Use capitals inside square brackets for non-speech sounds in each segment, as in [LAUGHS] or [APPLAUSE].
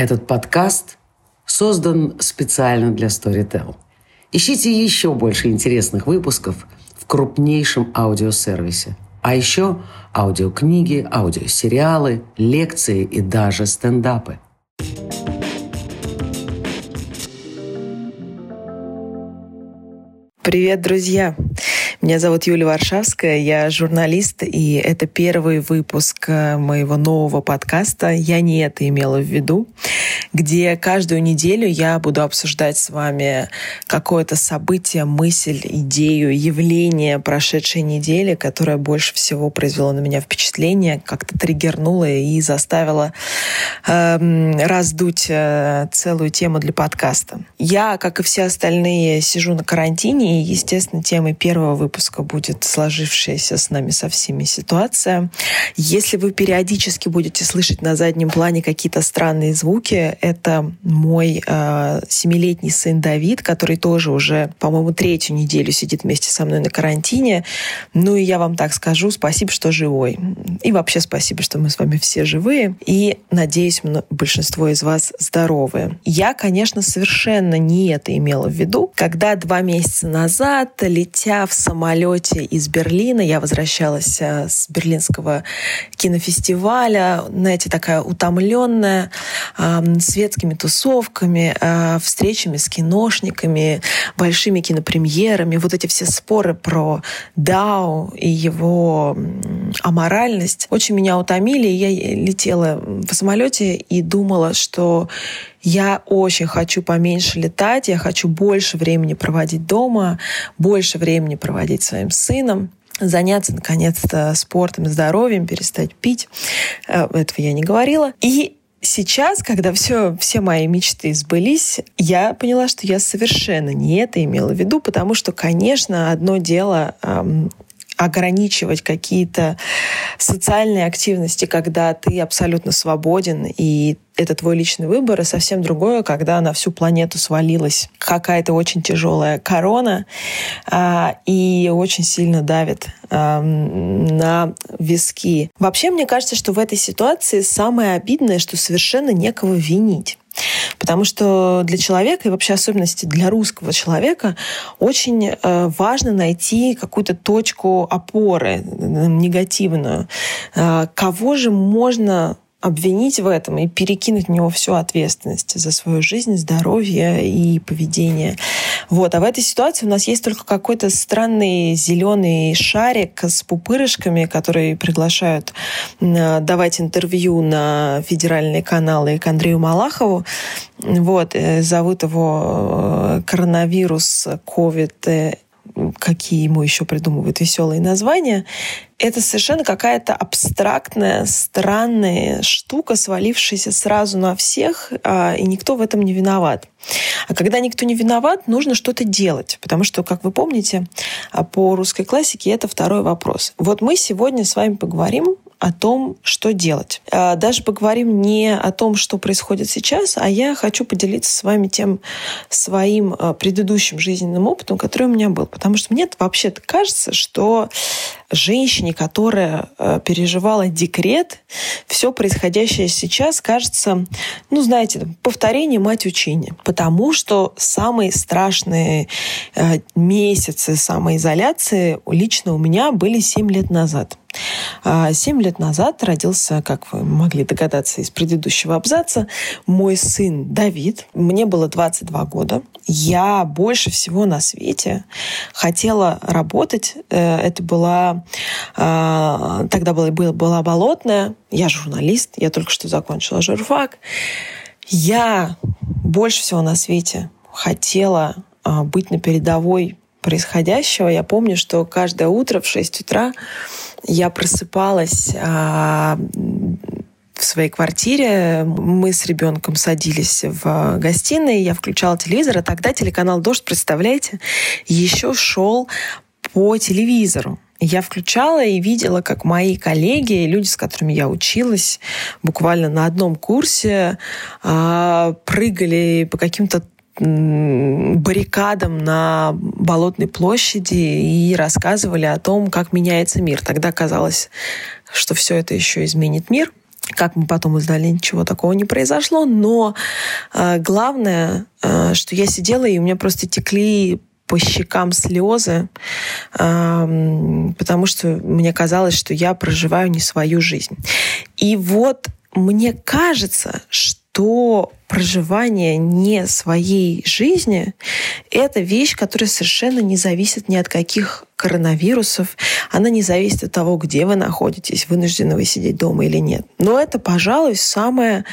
Этот подкаст создан специально для Storytel. Ищите еще больше интересных выпусков в крупнейшем аудиосервисе. А еще аудиокниги, аудиосериалы, лекции и даже стендапы. Привет, друзья! Меня зовут Юлия Варшавская, я журналист, и это первый выпуск э, моего нового подкаста «Я не это имела в виду», где каждую неделю я буду обсуждать с вами какое-то событие, мысль, идею, явление прошедшей недели, которое больше всего произвело на меня впечатление, как-то триггернуло и заставило э, раздуть э, целую тему для подкаста. Я, как и все остальные, сижу на карантине, и, естественно, темой первого выпуска выпуска будет сложившаяся с нами со всеми ситуация. Если вы периодически будете слышать на заднем плане какие-то странные звуки, это мой э, семилетний сын Давид, который тоже уже, по-моему, третью неделю сидит вместе со мной на карантине. Ну и я вам так скажу, спасибо, что живой. И вообще спасибо, что мы с вами все живые. И, надеюсь, большинство из вас здоровые. Я, конечно, совершенно не это имела в виду, когда два месяца назад, летя в самолете, самолете из Берлина. Я возвращалась э, с берлинского кинофестиваля, знаете, такая утомленная, светскими тусовками, э, встречами с киношниками, большими кинопремьерами. Вот эти все споры про Дау и его аморальность очень меня утомили. Я летела в самолете и думала, что я очень хочу поменьше летать, я хочу больше времени проводить дома, больше времени проводить своим сыном заняться наконец-то спортом, здоровьем, перестать пить. Э, этого я не говорила. И Сейчас, когда все, все мои мечты сбылись, я поняла, что я совершенно не это имела в виду, потому что, конечно, одно дело эм, ограничивать какие-то социальные активности, когда ты абсолютно свободен и это твой личный выбор, и совсем другое, когда на всю планету свалилась какая-то очень тяжелая корона а, и очень сильно давит а, на виски. Вообще, мне кажется, что в этой ситуации самое обидное, что совершенно некого винить. Потому что для человека, и вообще особенности для русского человека, очень э, важно найти какую-то точку опоры негативную. Э, кого же можно обвинить в этом и перекинуть в него всю ответственность за свою жизнь, здоровье и поведение. Вот. А в этой ситуации у нас есть только какой-то странный зеленый шарик с пупырышками, которые приглашают давать интервью на федеральные каналы к Андрею Малахову. Вот. Э, зовут его э, коронавирус, COVID какие ему еще придумывают веселые названия, это совершенно какая-то абстрактная, странная штука, свалившаяся сразу на всех, а, и никто в этом не виноват. А когда никто не виноват, нужно что-то делать, потому что, как вы помните, а, по русской классике это второй вопрос. Вот мы сегодня с вами поговорим о том, что делать. А, даже поговорим не о том, что происходит сейчас, а я хочу поделиться с вами тем своим а, предыдущим жизненным опытом, который у меня был. Потому что мне вообще-то кажется, что женщине, которая а, переживала декрет, все происходящее сейчас кажется, ну, знаете, повторение мать учения. Потому что самые страшные месяцы самоизоляции лично у меня были 7 лет назад. А, семь лет назад родился, как вы могли догадаться из предыдущего абзаца, мой сын Давид. Мне было 22 года. Я больше всего на свете хотела работать. Э, это была... А, тогда была, была болотная. Я журналист. Я только что закончила журфак. Я больше всего на свете хотела а, быть на передовой происходящего. Я помню, что каждое утро в 6 утра я просыпалась а, в своей квартире. Мы с ребенком садились в гостиной, я включала телевизор, а тогда телеканал «Дождь», представляете, еще шел по телевизору. Я включала и видела, как мои коллеги, люди, с которыми я училась, буквально на одном курсе, а, прыгали по каким-то баррикадам на Болотной площади и рассказывали о том, как меняется мир. Тогда казалось, что все это еще изменит мир. Как мы потом узнали, ничего такого не произошло. Но э, главное, э, что я сидела, и у меня просто текли по щекам слезы, потому что мне казалось, что я проживаю не свою жизнь. И вот мне кажется, что проживание не своей жизни — это вещь, которая совершенно не зависит ни от каких коронавирусов. Она не зависит от того, где вы находитесь, вынуждены вы сидеть дома или нет. Но это, пожалуй, самое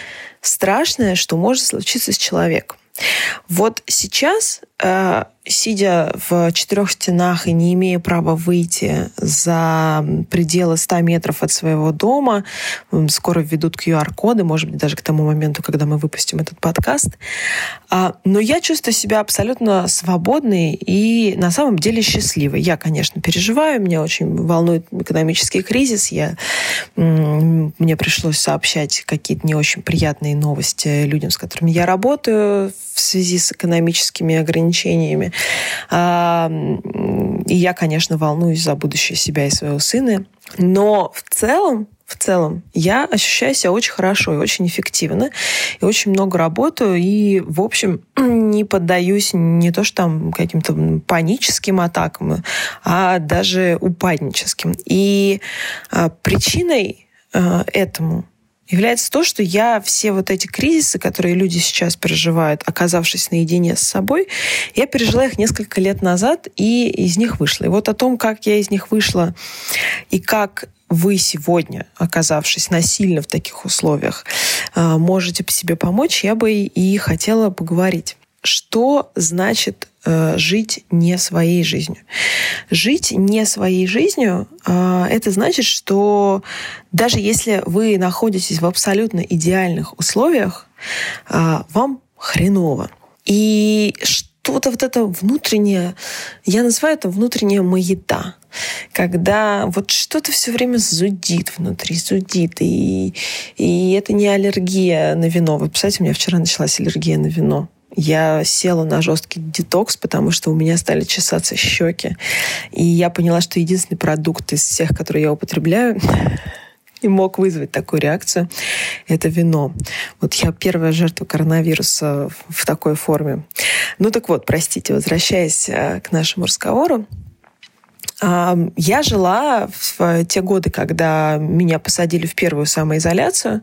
страшное, что может случиться с человеком. Вот сейчас э, сидя в четырех стенах и не имея права выйти за пределы 100 метров от своего дома, скоро введут QR-коды, может быть, даже к тому моменту, когда мы выпустим этот подкаст. А, но я чувствую себя абсолютно свободной и на самом деле счастливой. Я, конечно, переживаю, меня очень волнует экономический кризис. Я, мне пришлось сообщать какие-то не очень приятные новости людям, с которыми я работаю в связи с экономическими ограничениями. А, и я, конечно, волнуюсь за будущее себя и своего сына. Но в целом, в целом я ощущаю себя очень хорошо и очень эффективно, и очень много работаю, и, в общем, [CLEARS THROAT] не поддаюсь не то что там каким-то паническим атакам, а даже упадническим. И а, причиной а, этому является то, что я все вот эти кризисы, которые люди сейчас переживают, оказавшись наедине с собой, я пережила их несколько лет назад и из них вышла. И вот о том, как я из них вышла и как вы сегодня, оказавшись насильно в таких условиях, а, можете себе помочь, я бы и хотела поговорить. Что значит Э, жить не своей жизнью. Жить не своей жизнью э, это значит, что даже если вы находитесь в абсолютно идеальных условиях, э, вам хреново. И что-то вот это внутреннее, я называю это внутренняя маята, когда вот что-то все время зудит внутри, зудит, и, и это не аллергия на вино. Вы представляете, у меня вчера началась аллергия на вино. Я села на жесткий детокс, потому что у меня стали чесаться щеки. И я поняла, что единственный продукт из всех, которые я употребляю, [LAUGHS] и мог вызвать такую реакцию, это вино. Вот я первая жертва коронавируса в такой форме. Ну так вот, простите, возвращаясь э, к нашему разговору, я жила в те годы, когда меня посадили в первую самоизоляцию,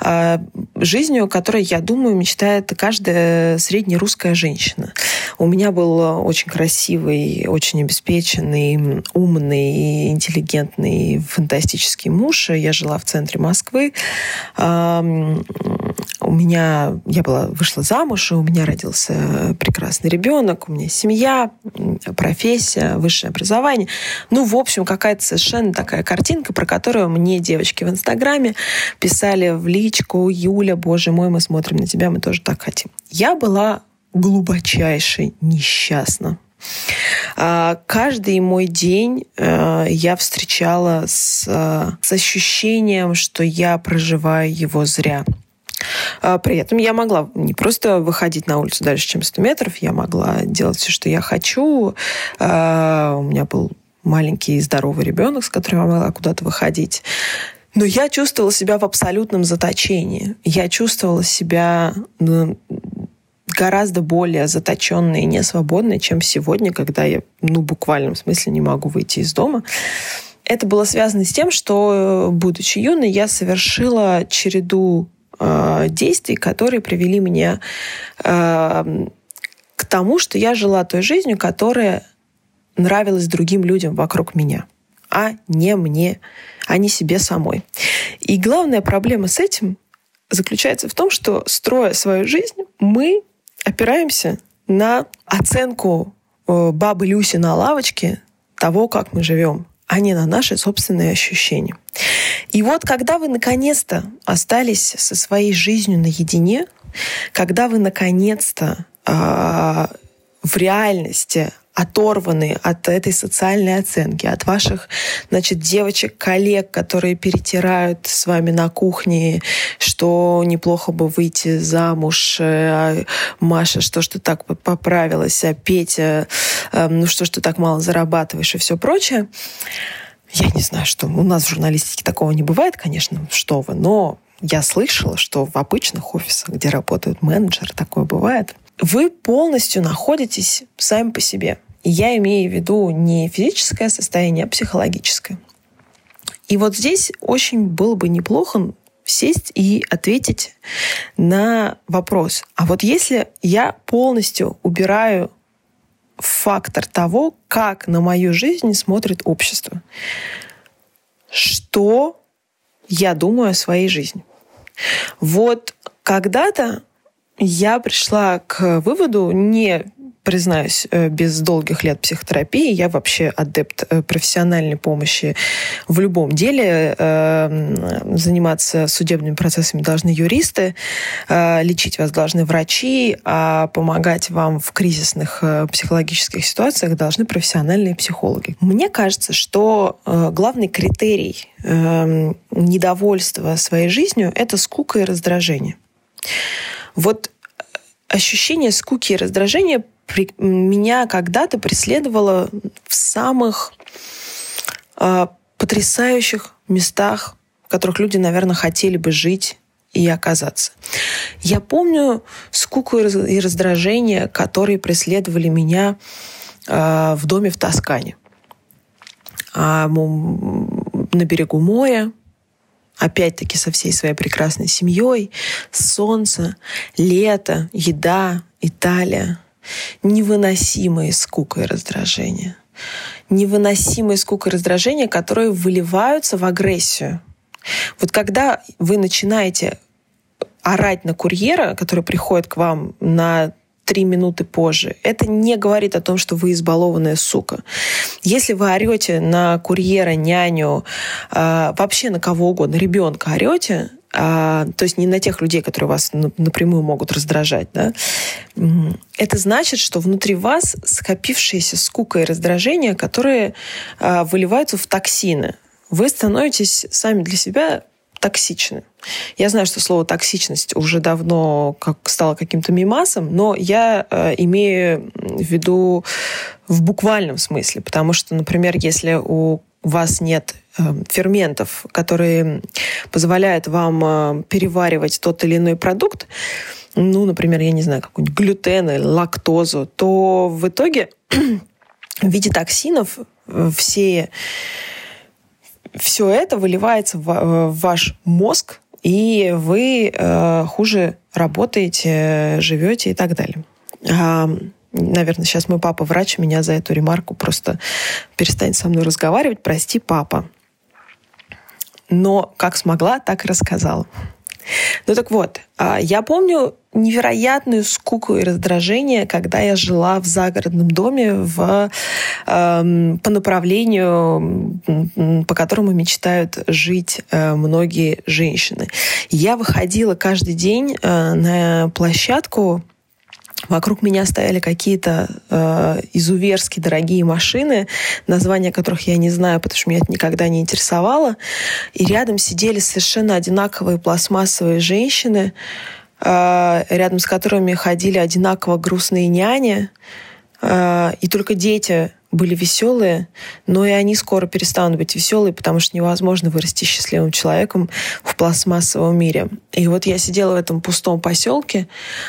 а, жизнью, которой, я думаю, мечтает каждая среднерусская женщина. У меня был очень красивый, очень обеспеченный, умный, интеллигентный, фантастический муж. Я жила в центре Москвы. У меня, я была, вышла замуж, и у меня родился прекрасный ребенок, у меня семья, профессия, высшее образование. Ну, в общем, какая-то совершенно такая картинка, про которую мне девочки в Инстаграме писали в личку, Юля, боже мой, мы смотрим на тебя, мы тоже так хотим. Я была глубочайше несчастна. А, каждый мой день э, я встречала с, э, с ощущением, что я проживаю его зря. А, при этом я могла не просто выходить на улицу дальше, чем 100 метров, я могла делать все, что я хочу. А, у меня был маленький здоровый ребенок, с которым я могла куда-то выходить. Но я чувствовала себя в абсолютном заточении. Я чувствовала себя ну, гораздо более заточенной и несвободной, чем сегодня, когда я, ну, в буквальном смысле не могу выйти из дома. Это было связано с тем, что, будучи юной, я совершила череду э, действий, которые привели меня э, к тому, что я жила той жизнью, которая нравилась другим людям вокруг меня, а не мне, а не себе самой. И главная проблема с этим заключается в том, что, строя свою жизнь, мы опираемся на оценку э, бабы Люси на лавочке того, как мы живем, а не на наши собственные ощущения. И вот когда вы наконец-то остались со своей жизнью наедине, когда вы наконец-то э, в реальности оторваны от этой социальной оценки, от ваших, значит, девочек-коллег, которые перетирают с вами на кухне, что неплохо бы выйти замуж, а Маша, что ж ты так поправилась, а Петя, эм, ну что ж ты так мало зарабатываешь и все прочее. Я не знаю, что у нас в журналистике такого не бывает, конечно, что вы, но я слышала, что в обычных офисах, где работают менеджеры, такое бывает, вы полностью находитесь сами по себе. Я имею в виду не физическое состояние, а психологическое. И вот здесь очень было бы неплохо сесть и ответить на вопрос. А вот если я полностью убираю фактор того, как на мою жизнь смотрит общество, что я думаю о своей жизни. Вот когда-то я пришла к выводу не признаюсь, э, без долгих лет психотерапии я вообще адепт э, профессиональной помощи в любом деле. Э, заниматься судебными процессами должны юристы, лечить вас должны врачи, а помогать вам в кризисных психологических ситуациях должны профессиональные психологи. Мне кажется, что главный критерий недовольства своей жизнью — это скука и раздражение. Вот ощущение скуки и раздражения при, меня когда-то преследовало в самых э, потрясающих местах, в которых люди, наверное, хотели бы жить и оказаться. Я помню скуку и раздражение, которые преследовали меня э, в доме в Тоскане. А, на берегу моря, опять-таки со всей своей прекрасной семьей, солнце, лето, еда, Италия, невыносимые скука и раздражение. Невыносимые скука и раздражение, которые выливаются в агрессию. Вот когда вы начинаете орать на курьера, который приходит к вам на три минуты позже. Это не говорит о том, что вы избалованная сука. Если вы орете на курьера, няню, э, вообще на кого угодно, ребенка орете, а, то есть не на тех людей, которые вас напрямую могут раздражать, да, это значит, что внутри вас скопившиеся скука и раздражение, которые а, выливаются в токсины. Вы становитесь сами для себя токсичны. Я знаю, что слово токсичность уже давно как стало каким-то мимасом, но я э, имею в виду в буквальном смысле, потому что, например, если у вас нет ферментов, которые позволяют вам э, переваривать тот или иной продукт, ну, например, я не знаю, какой-нибудь глютен или лактозу, то в итоге [CLEARS THROAT] в виде токсинов э, все, все это выливается э, в ваш мозг, и вы э, хуже работаете, живете и так далее. А, наверное, сейчас мой папа врач, меня за эту ремарку просто перестанет со мной разговаривать. Прости, папа но как смогла, так и рассказала. Ну так вот, а, я помню невероятную скуку и раздражение, когда я жила в загородном доме в, э, по направлению, по которому мечтают жить э, многие женщины. Я выходила каждый день э, на площадку Вокруг меня стояли какие-то э, изуверски дорогие машины, названия которых я не знаю, потому что меня это никогда не интересовало. И рядом сидели совершенно одинаковые пластмассовые женщины, э, рядом с которыми ходили одинаково грустные няни. Э, и только дети были веселые, но и они скоро перестанут быть веселые, потому что невозможно вырасти счастливым человеком в пластмассовом мире. И вот я сидела в этом пустом поселке,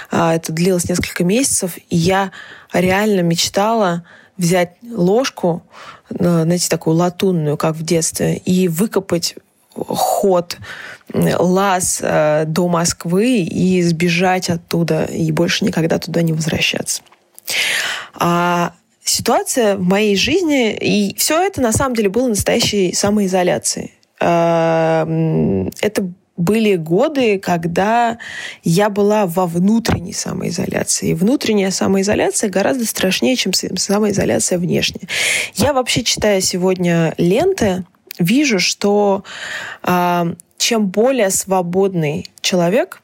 а, это длилось несколько месяцев, и я реально мечтала взять ложку, э, знаете, такую латунную, как в детстве, и выкопать ход, лаз э, до Москвы и сбежать оттуда, и больше никогда туда не возвращаться. А ситуация в моей жизни, и все это на самом деле было настоящей самоизоляцией. Эм, это были годы, когда я была во внутренней самоизоляции. И внутренняя самоизоляция гораздо страшнее, чем самоизоляция внешняя. Я вообще, читая сегодня ленты, вижу, что э, чем более свободный человек,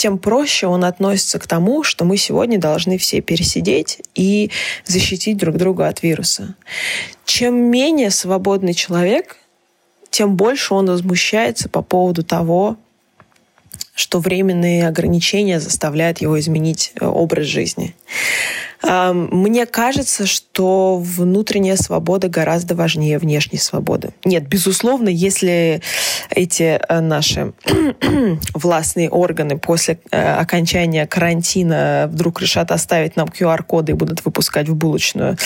тем проще он относится к тому, что мы сегодня должны все пересидеть и защитить друг друга от вируса. Чем менее свободный человек, тем больше он возмущается по поводу того, что временные ограничения заставляют его изменить э, образ жизни. Мне кажется, что внутренняя свобода гораздо важнее внешней свободы. Нет, безусловно, если эти э, наши [CLEARS THROAT] властные органы после э, окончания карантина вдруг решат оставить нам QR-коды и будут выпускать в булочную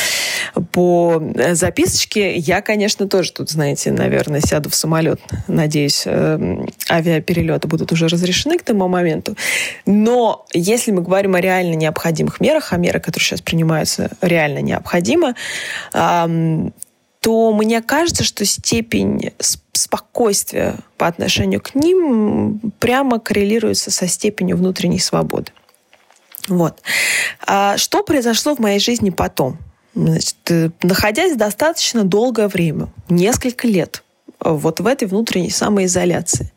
по э, записочке, я, конечно, тоже тут, знаете, наверное, сяду в самолет. Надеюсь, авиаперелеты будут уже разрешены к тому моменту. Но если мы говорим о реально необходимых мерах, о мерах, которые сейчас принимаются, реально необходимо, то мне кажется, что степень спокойствия по отношению к ним прямо коррелируется со степенью внутренней свободы. Вот. А что произошло в моей жизни потом? Значит, э, находясь достаточно долгое время, несколько лет, вот в этой внутренней самоизоляции.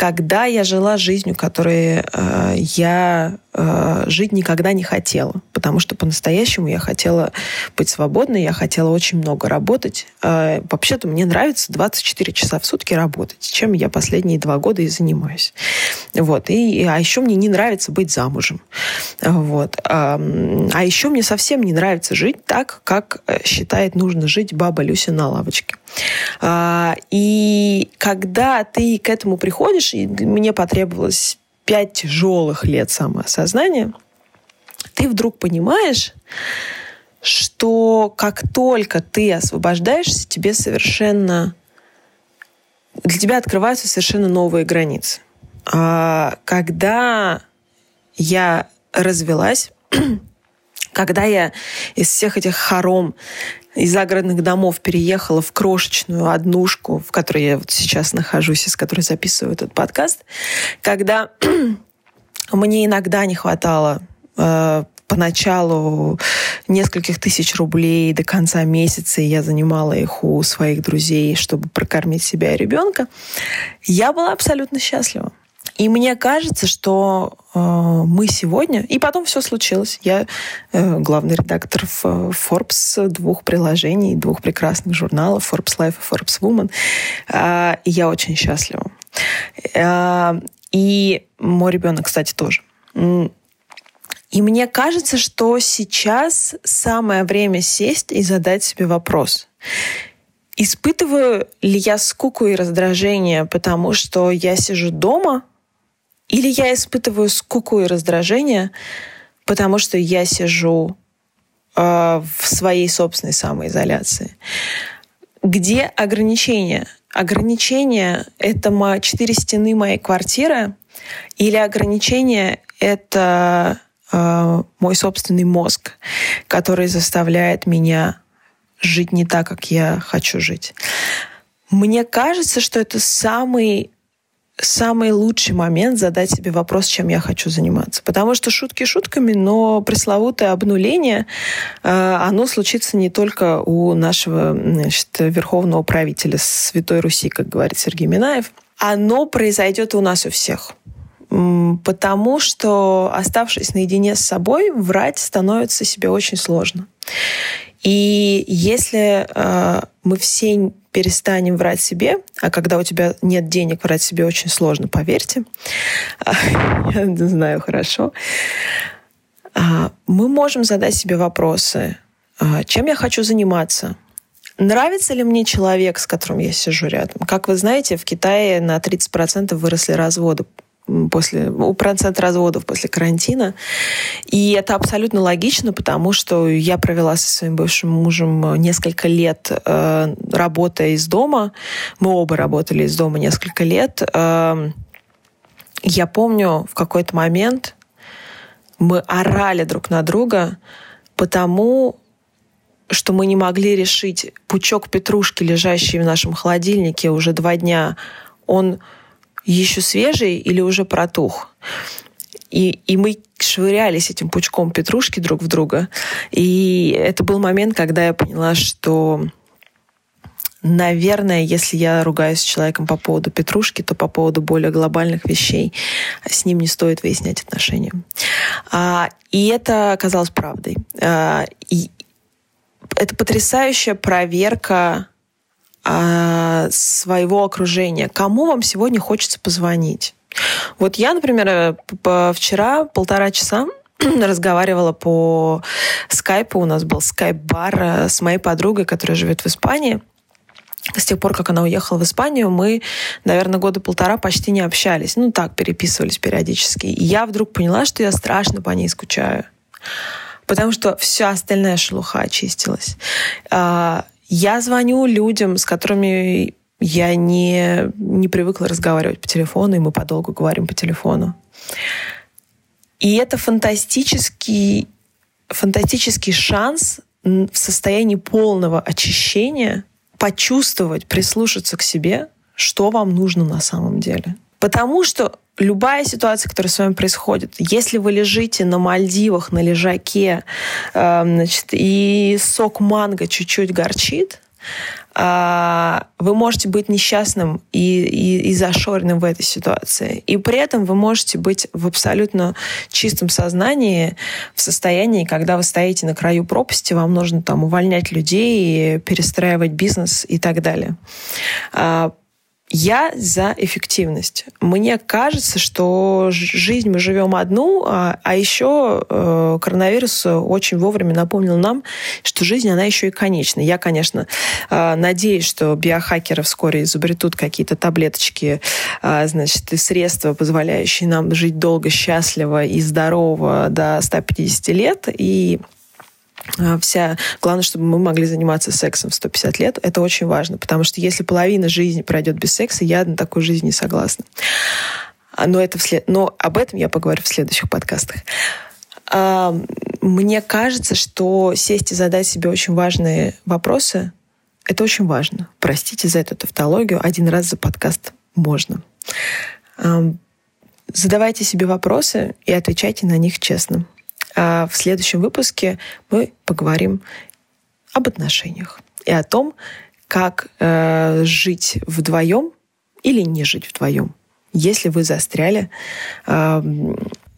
Когда я жила жизнью, которой э, я э, жить никогда не хотела, потому что по-настоящему я хотела быть свободной, я хотела очень много работать. Э, вообще-то мне нравится 24 часа в сутки работать, чем я последние два года и занимаюсь. Вот. И, а еще мне не нравится быть замужем. Вот. А, а еще мне совсем не нравится жить так, как э, считает нужно жить баба Люся на лавочке. А, и когда ты к этому приходишь, и мне потребовалось пять тяжелых лет самоосознания, ты вдруг понимаешь, что как только ты освобождаешься, тебе совершенно для тебя открываются совершенно новые границы. А когда я развелась, [CLEARS THROAT] когда я из всех этих хором из загородных домов переехала в крошечную однушку, в которой я вот сейчас нахожусь, из которой записываю этот подкаст, когда [CLEARS THROAT] мне иногда не хватало э, поначалу нескольких тысяч рублей до конца месяца, и я занимала их у своих друзей, чтобы прокормить себя и ребенка, я была абсолютно счастлива. И мне кажется, что э, мы сегодня... И потом все случилось. Я э, главный редактор в Forbes двух приложений, двух прекрасных журналов Forbes Life и Forbes Woman. Э, и я очень счастлива. Э, и мой ребенок, кстати, тоже. И мне кажется, что сейчас самое время сесть и задать себе вопрос. Испытываю ли я скуку и раздражение, потому что я сижу дома или я испытываю скуку и раздражение, потому что я сижу э, в своей собственной самоизоляции. Где ограничения? Ограничения — это четыре стены моей квартиры, или ограничения — это э, мой собственный мозг, который заставляет меня жить не так, как я хочу жить. Мне кажется, что это самый самый лучший момент задать себе вопрос, чем я хочу заниматься. Потому что шутки шутками, но пресловутое обнуление, э, оно случится не только у нашего значит, верховного правителя Святой Руси, как говорит Сергей Минаев. Оно произойдет у нас у всех. Потому что, оставшись наедине с собой, врать становится себе очень сложно. И если э, мы все перестанем врать себе, а когда у тебя нет денег, врать себе очень сложно, поверьте, [LAUGHS] я знаю хорошо, а, мы можем задать себе вопросы, а, чем я хочу заниматься, Нравится ли мне человек, с которым я сижу рядом? Как вы знаете, в Китае на 30% выросли разводы после, процент разводов после карантина. И это абсолютно логично, потому что я провела со своим бывшим мужем несколько лет, э, работая из дома. Мы оба работали из дома несколько лет. Э, я помню, в какой-то момент мы орали друг на друга, потому что мы не могли решить пучок петрушки, лежащий в нашем холодильнике уже два дня, он еще свежий или уже протух. И, и мы швырялись этим пучком петрушки друг в друга. И это был момент, когда я поняла, что, наверное, если я ругаюсь с человеком по поводу петрушки, то по поводу более глобальных вещей с ним не стоит выяснять отношения. А, и это оказалось правдой. А, и это потрясающая проверка а, своего окружения. Кому вам сегодня хочется позвонить? Вот я, например, вчера полтора часа [CLEARS THROAT] разговаривала по скайпу. У нас был скайп-бар э, с моей подругой, которая живет в Испании. С тех пор, как она уехала в Испанию, мы, наверное, года полтора почти не общались. Ну, так, переписывались периодически. И я вдруг поняла, что я страшно по ней скучаю. Потому что вся остальная шелуха очистилась. Я звоню людям, с которыми я не, не привыкла разговаривать по телефону, и мы подолгу говорим по телефону. И это фантастический, фантастический шанс в состоянии полного очищения почувствовать, прислушаться к себе, что вам нужно на самом деле. Потому что любая ситуация, которая с вами происходит, если вы лежите на Мальдивах, на лежаке, э, значит, и сок манго чуть-чуть горчит, а, вы можете быть несчастным и, и, и зашоренным в этой ситуации. И при этом вы можете быть в абсолютно чистом сознании, в состоянии, когда вы стоите на краю пропасти, вам нужно там увольнять людей, перестраивать бизнес и так далее. А, я за эффективность. Мне кажется, что жизнь мы живем одну, а, а еще э, коронавирус очень вовремя напомнил нам, что жизнь, она еще и конечна. Я, конечно, э, надеюсь, что биохакеры вскоре изобретут какие-то таблеточки, э, значит, и средства, позволяющие нам жить долго, счастливо и здорово до 150 лет. И вся... Главное, чтобы мы могли заниматься сексом в 150 лет. Это очень важно, потому что если половина жизни пройдет без секса, я на такой жизни не согласна. А, но, это вслед... Но об этом я поговорю в следующих подкастах. А, мне кажется, что сесть и задать себе очень важные вопросы — это очень важно. Простите за эту тавтологию. Один раз за подкаст можно. Задавайте себе вопросы и отвечайте на них честно. А в следующем выпуске мы поговорим об отношениях и о том, как э, жить вдвоем или не жить вдвоем, если вы застряли, э,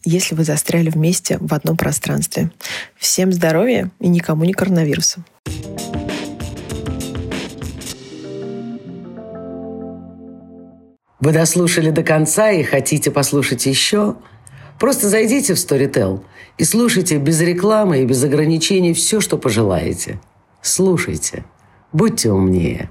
если вы застряли вместе в одном пространстве. Всем здоровья и никому не коронавируса. Вы дослушали до конца и хотите послушать еще? Просто зайдите в Storytel и слушайте без рекламы и без ограничений все, что пожелаете. Слушайте. Будьте умнее.